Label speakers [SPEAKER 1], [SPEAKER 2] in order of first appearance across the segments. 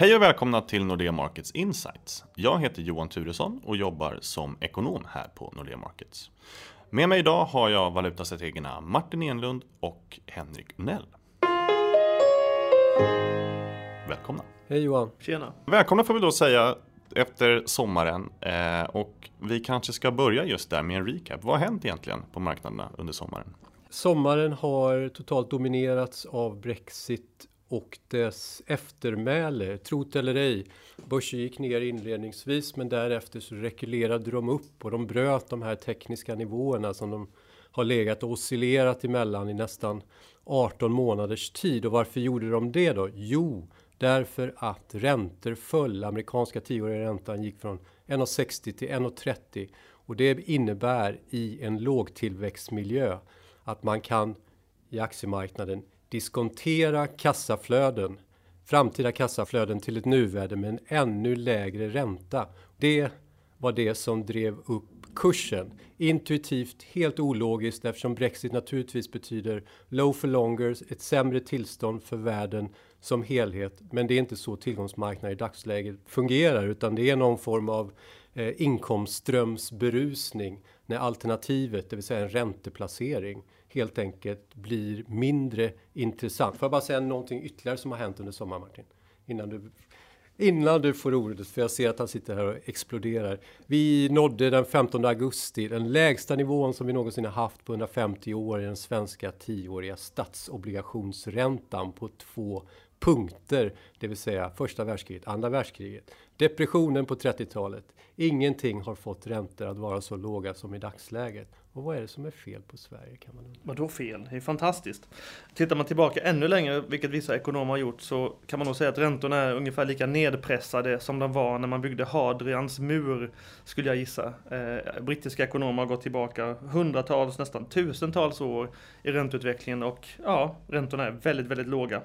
[SPEAKER 1] Hej och välkomna till Nordea Markets Insights. Jag heter Johan Turesson och jobbar som ekonom här på Nordea Markets. Med mig idag har jag valutastrategerna Martin Enlund och Henrik Unell. Välkomna!
[SPEAKER 2] Hej Johan!
[SPEAKER 3] Tjena!
[SPEAKER 1] Välkomna får vi då säga efter sommaren eh, och vi kanske ska börja just där med en recap. Vad har hänt egentligen på marknaderna under sommaren?
[SPEAKER 2] Sommaren har totalt dominerats av Brexit och dess eftermäle. Trot eller ej, börsen gick ner inledningsvis men därefter så rekylerade de upp och de bröt de här tekniska nivåerna som de har legat och oscillerat emellan i nästan 18 månaders tid. Och varför gjorde de det då? Jo, därför att räntor föll. Amerikanska tioåriga räntan gick från 1,60 till 1,30 och det innebär i en lågtillväxtmiljö att man kan i aktiemarknaden diskontera kassaflöden, framtida kassaflöden till ett nuvärde med en ännu lägre ränta. Det var det som drev upp kursen. Intuitivt helt ologiskt eftersom Brexit naturligtvis betyder low for longer, ett sämre tillstånd för världen som helhet. Men det är inte så tillgångsmarknaden i dagsläget fungerar utan det är någon form av eh, inkomstströmsberusning när alternativet, det vill säga en ränteplacering, helt enkelt blir mindre intressant. Får jag bara säga någonting ytterligare som har hänt under sommaren Martin? Innan du, innan du får ordet, för jag ser att han sitter här och exploderar. Vi nådde den 15 augusti den lägsta nivån som vi någonsin har haft på 150 år i den svenska tioåriga statsobligationsräntan på två punkter, det vill säga första världskriget, andra världskriget, depressionen på 30-talet. Ingenting har fått räntor att vara så låga som i dagsläget. Och vad är det som är fel på Sverige kan man undra.
[SPEAKER 3] Vadå fel? Det är fantastiskt. Tittar man tillbaka ännu längre, vilket vissa ekonomer har gjort, så kan man nog säga att räntorna är ungefär lika nedpressade som de var när man byggde Hadrians mur, skulle jag gissa. Eh, brittiska ekonomer har gått tillbaka hundratals, nästan tusentals år i ränteutvecklingen och ja, räntorna är väldigt, väldigt låga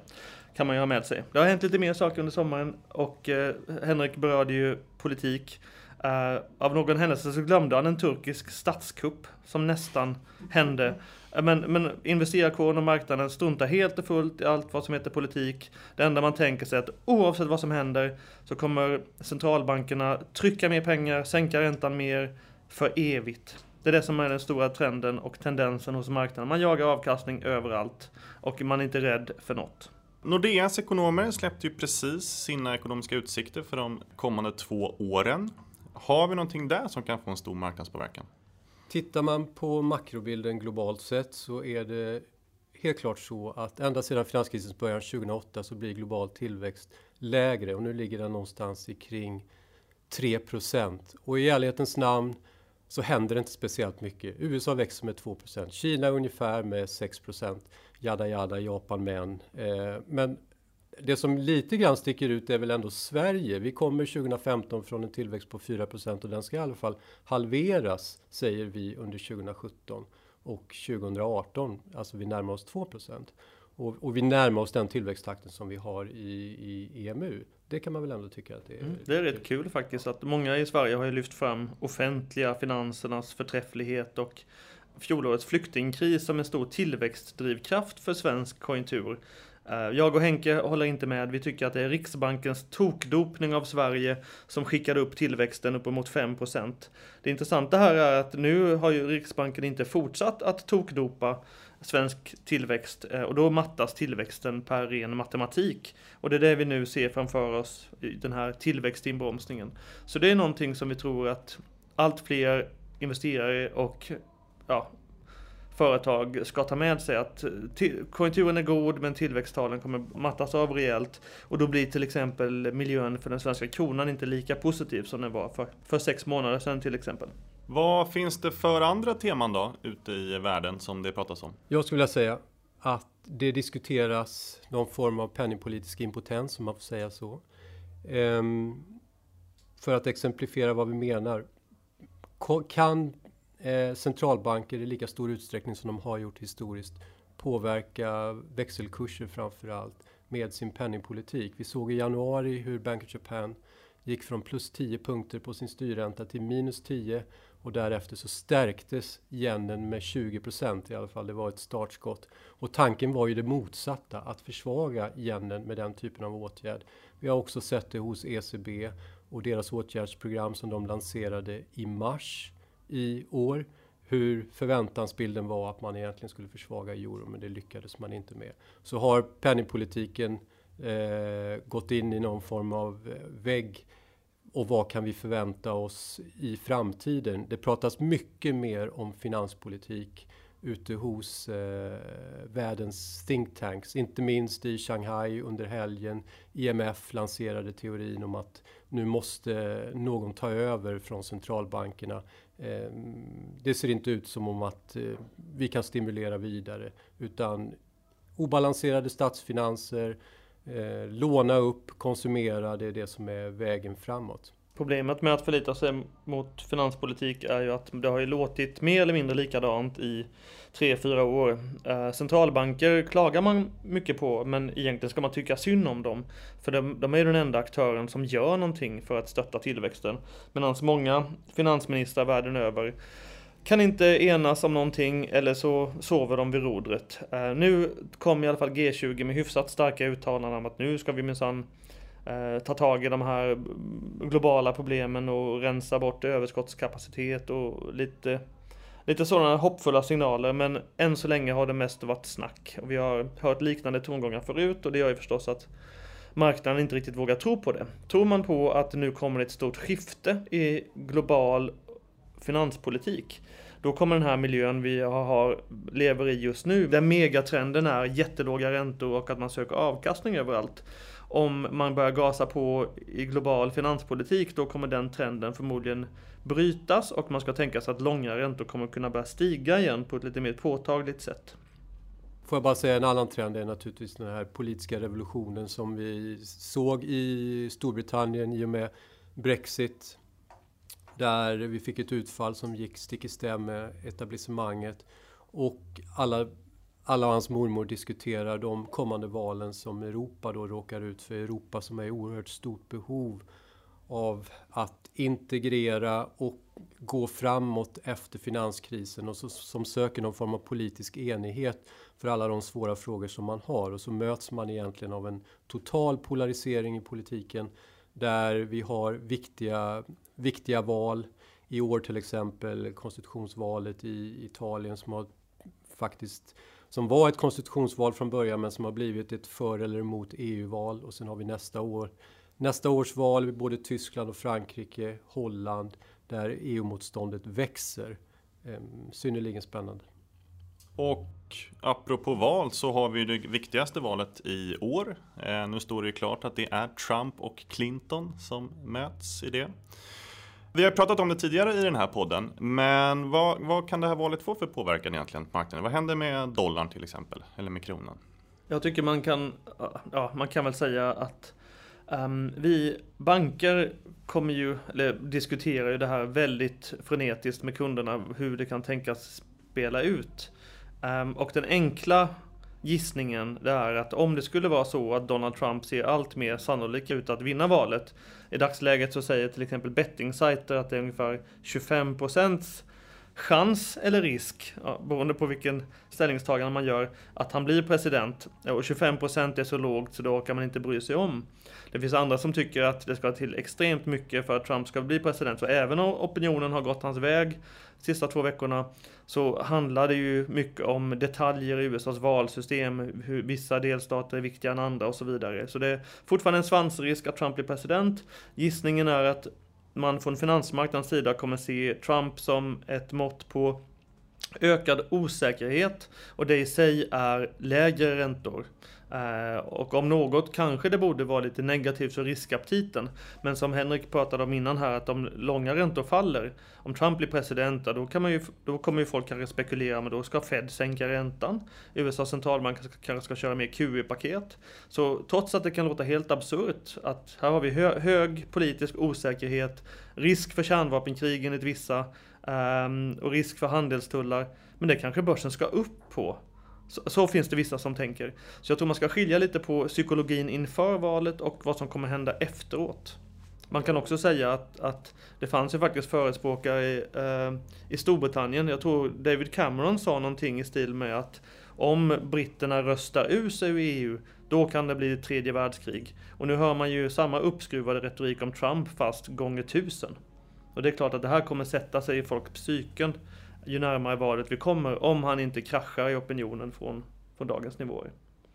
[SPEAKER 3] kan man ju ha med sig. Det har hänt lite mer saker under sommaren och eh, Henrik berörde ju politik. Uh, av någon händelse så glömde han en turkisk statskupp som nästan hände. Uh, men, men investerarkåren och marknaden struntar helt och fullt i allt vad som heter politik. Det enda man tänker sig är att oavsett vad som händer så kommer centralbankerna trycka mer pengar, sänka räntan mer för evigt. Det är det som är den stora trenden och tendensen hos marknaden. Man jagar avkastning överallt och man är inte rädd för något.
[SPEAKER 1] Nordeas ekonomer släppte ju precis sina ekonomiska utsikter för de kommande två åren. Har vi någonting där som kan få en stor marknadspåverkan?
[SPEAKER 2] Tittar man på makrobilden globalt sett så är det helt klart så att ända sedan finanskrisens början 2008 så blir global tillväxt lägre och nu ligger den någonstans i kring 3 Och i ärlighetens namn så händer det inte speciellt mycket. USA växer med 2% Kina ungefär med 6 Jada jada, Japan med en. Eh, men det som lite grann sticker ut är väl ändå Sverige. Vi kommer 2015 från en tillväxt på 4% och den ska i alla fall halveras, säger vi, under 2017 och 2018. Alltså vi närmar oss 2 och, och vi närmar oss den tillväxttakten som vi har i, i EMU. Det kan man väl ändå tycka att det är. Mm,
[SPEAKER 3] det är rätt kul faktiskt att många i Sverige har ju lyft fram offentliga finansernas förträfflighet och fjolårets flyktingkris som en stor tillväxtdrivkraft för svensk konjunktur. Eh, jag och Henke håller inte med. Vi tycker att det är Riksbankens tokdopning av Sverige som skickade upp tillväxten uppemot 5%. Det intressanta här är att nu har ju Riksbanken inte fortsatt att tokdopa svensk tillväxt eh, och då mattas tillväxten per ren matematik. Och det är det vi nu ser framför oss i den här tillväxtinbromsningen. Så det är någonting som vi tror att allt fler investerare och ja, företag ska ta med sig att konjunkturen är god men tillväxttalen kommer mattas av rejält och då blir till exempel miljön för den svenska kronan inte lika positiv som den var för, för sex månader sedan till exempel.
[SPEAKER 1] Vad finns det för andra teman då ute i världen som det pratas om?
[SPEAKER 2] Jag skulle vilja säga att det diskuteras någon form av penningpolitisk impotens om man får säga så. Ehm, för att exemplifiera vad vi menar. Kan eh, centralbanker i lika stor utsträckning som de har gjort historiskt påverka växelkurser framför allt med sin penningpolitik. Vi såg i januari hur Bank of Japan gick från plus 10 punkter på sin styrränta till minus 10 och därefter så stärktes yenen med 20 procent i alla fall. Det var ett startskott. Och tanken var ju det motsatta, att försvaga yenen med den typen av åtgärd. Vi har också sett det hos ECB och deras åtgärdsprogram som de lanserade i mars i år. Hur förväntansbilden var att man egentligen skulle försvaga euro, men det lyckades man inte med. Så har penningpolitiken eh, gått in i någon form av eh, vägg och vad kan vi förvänta oss i framtiden? Det pratas mycket mer om finanspolitik ute hos eh, världens think tanks, inte minst i Shanghai under helgen. IMF lanserade teorin om att nu måste någon ta över från centralbankerna. Ehm, det ser inte ut som om att eh, vi kan stimulera vidare, utan obalanserade statsfinanser, eh, låna upp, konsumera, det är det som är vägen framåt.
[SPEAKER 3] Problemet med att förlita sig mot finanspolitik är ju att det har ju låtit mer eller mindre likadant i tre, fyra år. Eh, centralbanker klagar man mycket på, men egentligen ska man tycka synd om dem. För de, de är ju den enda aktören som gör någonting för att stötta tillväxten. Medan många finansministrar världen över kan inte enas om någonting eller så sover de vid rodret. Eh, nu kom i alla fall G20 med hyfsat starka uttalanden om att nu ska vi minsann Eh, ta tag i de här globala problemen och rensa bort överskottskapacitet och lite Lite sådana hoppfulla signaler men än så länge har det mest varit snack. Och vi har hört liknande tongångar förut och det gör ju förstås att marknaden inte riktigt vågar tro på det. Tror man på att nu kommer ett stort skifte i global finanspolitik. Då kommer den här miljön vi har, lever i just nu, där megatrenden är jättelåga räntor och att man söker avkastning överallt. Om man börjar gasa på i global finanspolitik, då kommer den trenden förmodligen brytas och man ska tänka sig att långa räntor kommer kunna börja stiga igen på ett lite mer påtagligt sätt.
[SPEAKER 2] Får jag bara säga en annan trend är naturligtvis den här politiska revolutionen som vi såg i Storbritannien i och med Brexit där vi fick ett utfall som gick stick i stäv med etablissemanget. Och alla, alla hans mormor diskuterar de kommande valen som Europa då råkar ut för. Europa som är i oerhört stort behov av att integrera och gå framåt efter finanskrisen och så, som söker någon form av politisk enighet för alla de svåra frågor som man har. Och så möts man egentligen av en total polarisering i politiken där vi har viktiga viktiga val. I år till exempel konstitutionsvalet i Italien som har faktiskt som var ett konstitutionsval från början men som har blivit ett för eller emot EU-val och sen har vi nästa år nästa års val i både Tyskland och Frankrike, Holland där EU-motståndet växer. Ehm, synnerligen spännande.
[SPEAKER 1] Och apropå val så har vi det viktigaste valet i år. Eh, nu står det klart att det är Trump och Clinton som möts i det. Vi har pratat om det tidigare i den här podden, men vad, vad kan det här valet få för påverkan egentligen på marknaden? Vad händer med dollarn till exempel, eller med kronan?
[SPEAKER 3] Jag tycker man kan, ja, man kan väl säga att um, vi banker kommer ju, eller diskuterar ju det här väldigt frenetiskt med kunderna, hur det kan tänkas spela ut. Um, och den enkla gissningen det är att om det skulle vara så att Donald Trump ser allt mer sannolik ut att vinna valet. I dagsläget så säger till exempel bettingsajter att det är ungefär 25 chans eller risk, ja, beroende på vilken ställningstagande man gör, att han blir president. Och 25% är så lågt så då kan man inte bry sig om. Det finns andra som tycker att det ska till extremt mycket för att Trump ska bli president. Så även om opinionen har gått hans väg de sista två veckorna så handlar det ju mycket om detaljer i USAs valsystem, hur vissa delstater är viktigare än andra och så vidare. Så det är fortfarande en svansrisk att Trump blir president. Gissningen är att man från finansmarknadens sida kommer se Trump som ett mått på ökad osäkerhet och det i sig är lägre räntor. Eh, och om något kanske det borde vara lite negativt för riskaptiten. Men som Henrik pratade om innan här, att om långa räntor faller, om Trump blir president, då, kan man ju, då kommer ju folk kanske spekulera, men då ska Fed sänka räntan. USAs centralbank kanske ska köra mer QE-paket. Så trots att det kan låta helt absurt, att här har vi hö hög politisk osäkerhet, risk för kärnvapenkrig enligt vissa, um, och risk för handelstullar, men det kanske börsen ska upp på. Så, så, finns det vissa som tänker. Så jag tror man ska skilja lite på psykologin inför valet och vad som kommer hända efteråt. Man kan också säga att, att det fanns ju faktiskt förespråkare eh, i Storbritannien. Jag tror David Cameron sa någonting i stil med att om britterna röstar ur sig ur EU, då kan det bli ett tredje världskrig. Och nu hör man ju samma uppskruvade retorik om Trump fast gånger tusen. Och det är klart att det här kommer sätta sig i folks psyken ju närmare valet vi kommer, om han inte kraschar i opinionen från, från dagens nivåer.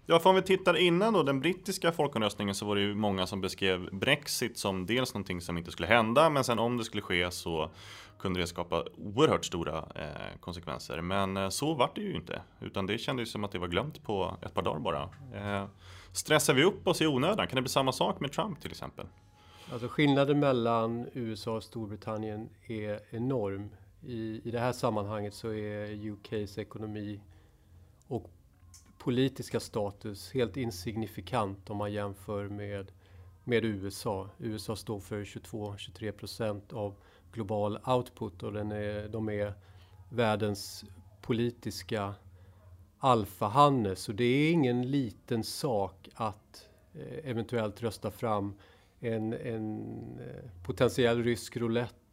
[SPEAKER 1] Ja, för om vi tittar innan då den brittiska folkomröstningen så var det ju många som beskrev Brexit som dels någonting som inte skulle hända, men sen om det skulle ske så kunde det skapa oerhört stora eh, konsekvenser. Men eh, så var det ju inte, utan det kändes som att det var glömt på ett par dagar bara. Eh, stressar vi upp oss i onödan? Kan det bli samma sak med Trump till exempel?
[SPEAKER 2] Alltså skillnaden mellan USA och Storbritannien är enorm. I, I det här sammanhanget så är UKs ekonomi och politiska status helt insignifikant om man jämför med, med USA. USA står för 22-23 procent av global output och den är, de är världens politiska alfahanne. Så det är ingen liten sak att eh, eventuellt rösta fram en, en eh, potentiell rysk roulette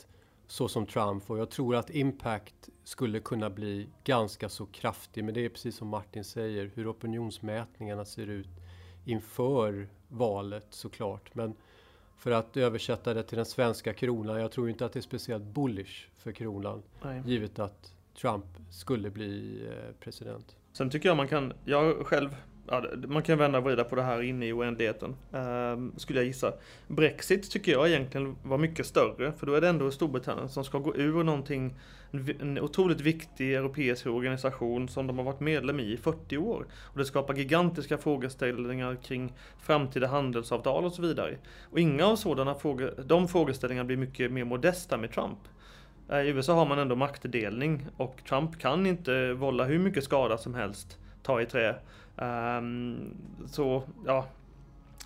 [SPEAKER 2] så som Trump och jag tror att impact skulle kunna bli ganska så kraftig. Men det är precis som Martin säger, hur opinionsmätningarna ser ut inför valet såklart. Men för att översätta det till den svenska kronan, jag tror inte att det är speciellt bullish för kronan. Nej. Givet att Trump skulle bli eh, president.
[SPEAKER 3] Sen tycker jag man kan, jag själv ja, man kan vända och vrida på det här inne i oändligheten, eh, skulle jag gissa. Brexit tycker jag egentligen var mycket större, för då är det ändå Storbritannien som ska gå ur någonting, en otroligt viktig europeisk organisation som de har varit medlem i i 40 år. Och det skapar gigantiska frågeställningar kring framtida handelsavtal och så vidare. Och inga av sådana frågor, de frågeställningarna blir mycket mer modesta med Trump. Eh, I USA har man ändå maktdelning och Trump kan inte vålla hur mycket skada som helst, ta i trä. Um, så ja,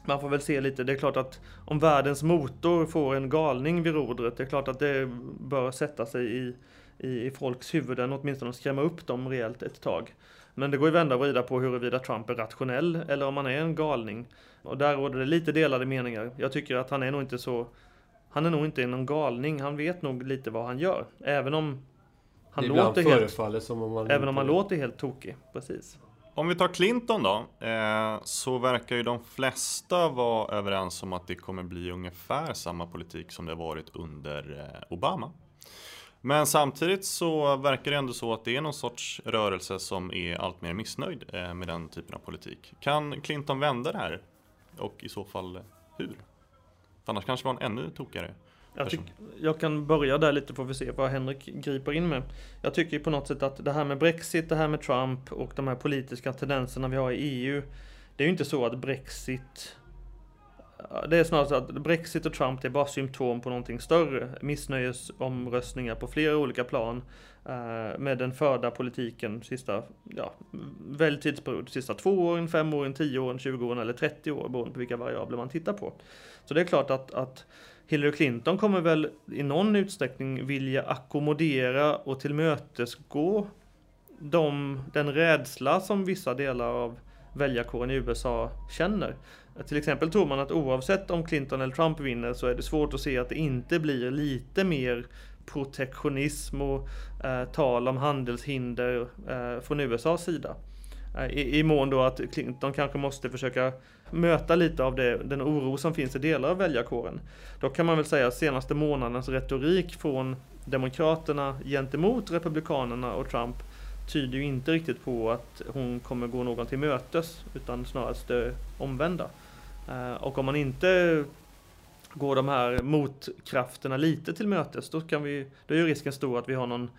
[SPEAKER 3] man får väl se lite. Det är klart att om världens motor får en galning vid rodret, det är klart att det bör sätta sig i, i, i folks huvuden, åtminstone skrämma upp dem rejält ett tag. Men det går ju vända och vrida på huruvida Trump är rationell eller om han är en galning. Och där råder det lite delade meningar. Jag tycker att han är nog inte så han är nog inte någon galning, han vet nog lite vad han gör. Även om han låter helt, som om han även om han låter helt tokig. Precis.
[SPEAKER 1] Om vi tar Clinton då, eh, så verkar ju de flesta vara överens om att det kommer bli ungefär samma politik som det varit under eh, Obama. Men samtidigt så verkar det ändå så att det är någon sorts rörelse som är allt mer missnöjd eh, med den typen av politik. Kan Clinton vända det här? Och i så fall eh, hur? För annars kanske var han ännu tokigare.
[SPEAKER 3] Jag, tyck, jag, kan börja där lite får vi se vad Henrik griper in med. Jag tycker på något sätt att det här med Brexit, det här med Trump och de här politiska tendenserna vi har i EU. Det är ju inte så att Brexit det är snarare så att Brexit och Trump det är bara symptom på någonting större. Missnöjesomröstningar på flera olika plan eh, med den förda politiken sista, ja, välj tidsperiod, sista två åren, fem åren, tio åren, 20 åren eller 30 år beroende på vilka variabler man tittar på. Så det är klart att, att Hillary Clinton kommer väl i någon utsträckning vilja ackommodera och tillmötesgå de, den rädsla som vissa delar av väljarkåren i USA känner. Till exempel tror man att oavsett om Clinton eller Trump vinner så är det svårt att se att det inte blir lite mer protektionism och eh, tal om handelshinder eh, från USAs sida. Eh, I, I mån då att Clinton kanske måste försöka möta lite av det, den oro som finns i delar av väljarkåren. Då kan man väl säga att senaste månadens retorik från Demokraterna gentemot Republikanerna och Trump tyder ju inte riktigt på att hon kommer gå någon till mötes utan snarast det omvända. Eh, och om man inte går de här motkrafterna lite till mötes då, kan vi, då är ju risken stor att vi har någon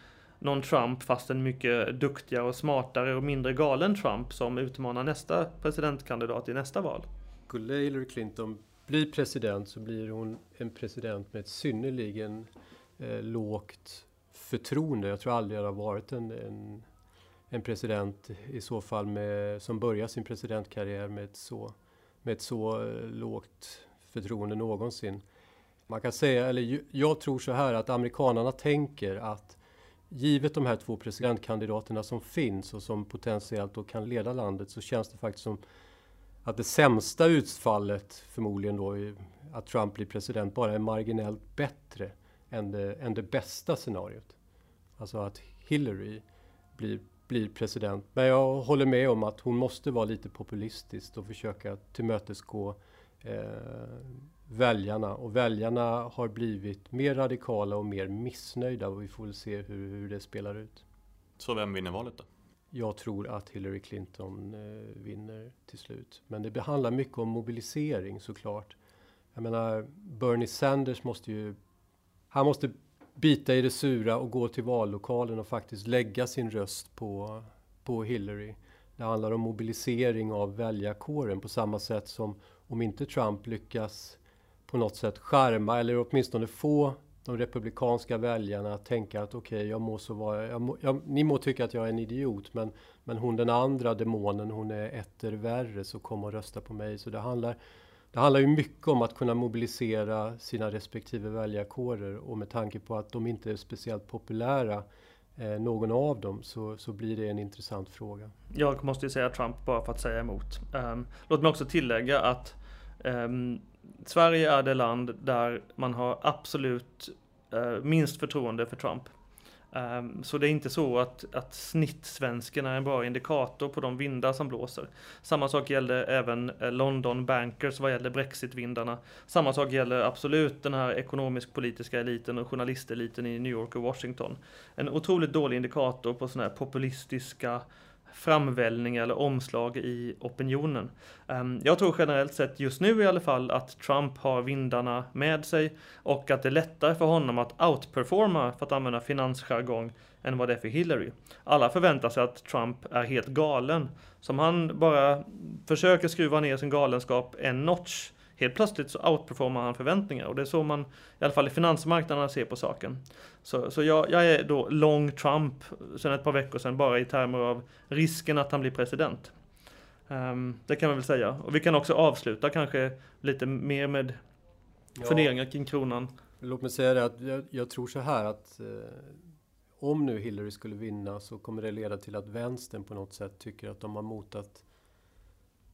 [SPEAKER 3] någon Trump fast en mycket duktigare och smartare och mindre galen Trump som utmanar nästa presidentkandidat i nästa val.
[SPEAKER 2] Skulle Hillary Clinton bli president så blir hon en president med ett synnerligen eh, lågt förtroende. Jag tror aldrig det har varit en, en, en, president i så fall med, som börjar sin presidentkarriär med ett så, med ett så eh, lågt förtroende någonsin. Man kan säga, eller jag tror så här att amerikanarna tänker att givet de här två presidentkandidaterna som finns och som potentiellt då kan leda landet så känns det faktiskt som att det sämsta utfallet förmodligen då att Trump blir president bara är marginellt bättre än det, än det bästa scenariot. Alltså att Hillary blir, blir president. Men jag håller med om att hon måste vara lite populistisk och försöka tillmötesgå eh, väljarna. Och väljarna har blivit mer radikala och mer missnöjda och vi får väl se hur, hur det spelar ut.
[SPEAKER 1] Så vem vinner valet då?
[SPEAKER 2] Jag tror att Hillary Clinton eh, vinner till slut. Men det handlar mycket om mobilisering såklart. Jag menar, Bernie Sanders måste ju... Han måste bita i det sura och gå till vallokalen och faktiskt lägga sin röst på, på Hillary. Det handlar om mobilisering av väljarkåren på samma sätt som om inte Trump lyckas på något sätt skärma eller åtminstone få de republikanska väljarna att tänka att okej, okay, jag må så vara, jag må, jag, ni må tycka att jag är en idiot, men, men hon den andra demonen, hon är etter värre, så kom och rösta på mig. Så det handlar, det handlar ju mycket om att kunna mobilisera sina respektive väljarkårer och med tanke på att de inte är speciellt populära eh, någon av dem så, så blir det en intressant fråga.
[SPEAKER 3] Jag måste ju säga Trump bara för att säga emot. Um, låt mig också tillägga att um, Sverige är det land där man har absolut eh, minst förtroende för Trump. Um, så det är inte så att, att snittsvensken är en bra indikator på de vindar som blåser. Samma sak gäller även eh, London Bankers vad gäller Brexit-vindarna. Samma sak gäller absolut den här ekonomisk-politiska eliten och journalisteliten i New York och Washington. En otroligt dålig indikator på sådana här populistiska framvällning eller omslag i opinionen. Ehm, jag tror generellt sett just nu i alla fall att Trump har vindarna med sig och att det är lättare för honom att outperforma, för att använda finansjargong, än vad det är för Hillary. Alla förväntar sig att Trump är helt galen. så om han bara försöker skruva ner sin galenskap en notch helt plötsligt så outperformar han förväntningar och det är så man i alla fall i finansmarknaderna ser på saken. Så, så jag, jag är då lång Trump sedan ett par veckor sedan bara i termer av risken att han blir president. Um, det kan man väl säga. Och vi kan också avsluta kanske lite mer med ja. funderingar kring kronan.
[SPEAKER 2] Låt mig säga det att jag, jag tror så här att eh, om nu Hillary skulle vinna så kommer det leda till att vänstern på något sätt tycker att de har motat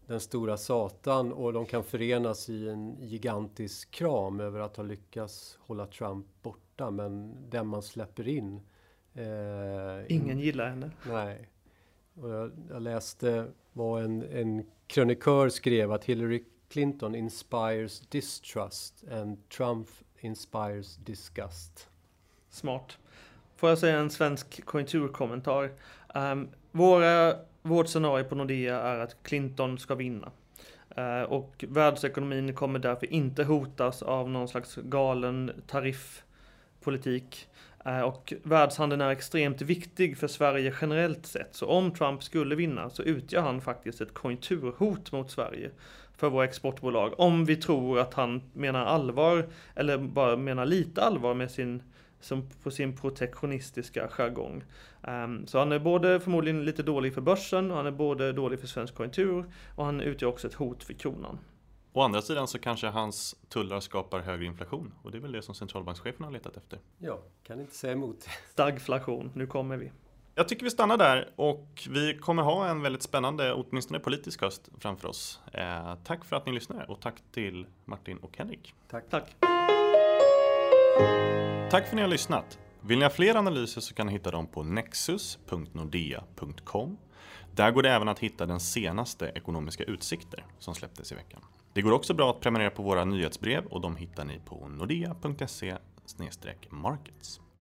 [SPEAKER 2] den stora Satan och de kan förenas i en gigantisk kram över att ha lyckats hålla Trump borta. Men den man släpper in...
[SPEAKER 3] Eh, Ingen gillar henne.
[SPEAKER 2] Nej. Och jag, jag läste vad en, en krönikör skrev att Hillary Clinton inspires distrust and Trump inspires disgust.
[SPEAKER 3] Smart. Får jag säga en svensk konjunkturkommentar? Um, våra vårt scenario på Nordea är att Clinton ska vinna. Eh, och världsekonomin kommer därför inte hotas av någon slags galen tariffpolitik. Eh, och världshandeln är extremt viktig för Sverige generellt sett. Så om Trump skulle vinna så utgör han faktiskt ett konjunkturhot mot Sverige för våra exportbolag. Om vi tror att han menar allvar, eller bara menar lite allvar med sin som på sin protektionistiska jargong. Um, så han är både förmodligen lite dålig för börsen, och han är både dålig för svensk konjunktur och han utgör också ett hot för kronan.
[SPEAKER 1] Å andra sidan så kanske hans tullar skapar högre inflation och det är väl det som centralbankschefen har letat efter.
[SPEAKER 2] Ja, kan inte säga emot.
[SPEAKER 3] Stagflation, nu kommer vi.
[SPEAKER 1] Jag tycker vi stannar där och vi kommer ha en väldigt spännande, åtminstone politisk höst framför oss. Eh, tack för att ni lyssnar och tack till Martin och Henrik.
[SPEAKER 3] Tack. tack.
[SPEAKER 1] Tack för att ni har lyssnat. Vill ni ha fler analyser så kan ni hitta dem på nexus.nordea.com. Där går det även att hitta den senaste ekonomiska utsikter som släpptes i veckan. Det går också bra att prenumerera på våra nyhetsbrev och de hittar ni på nordea.se markets.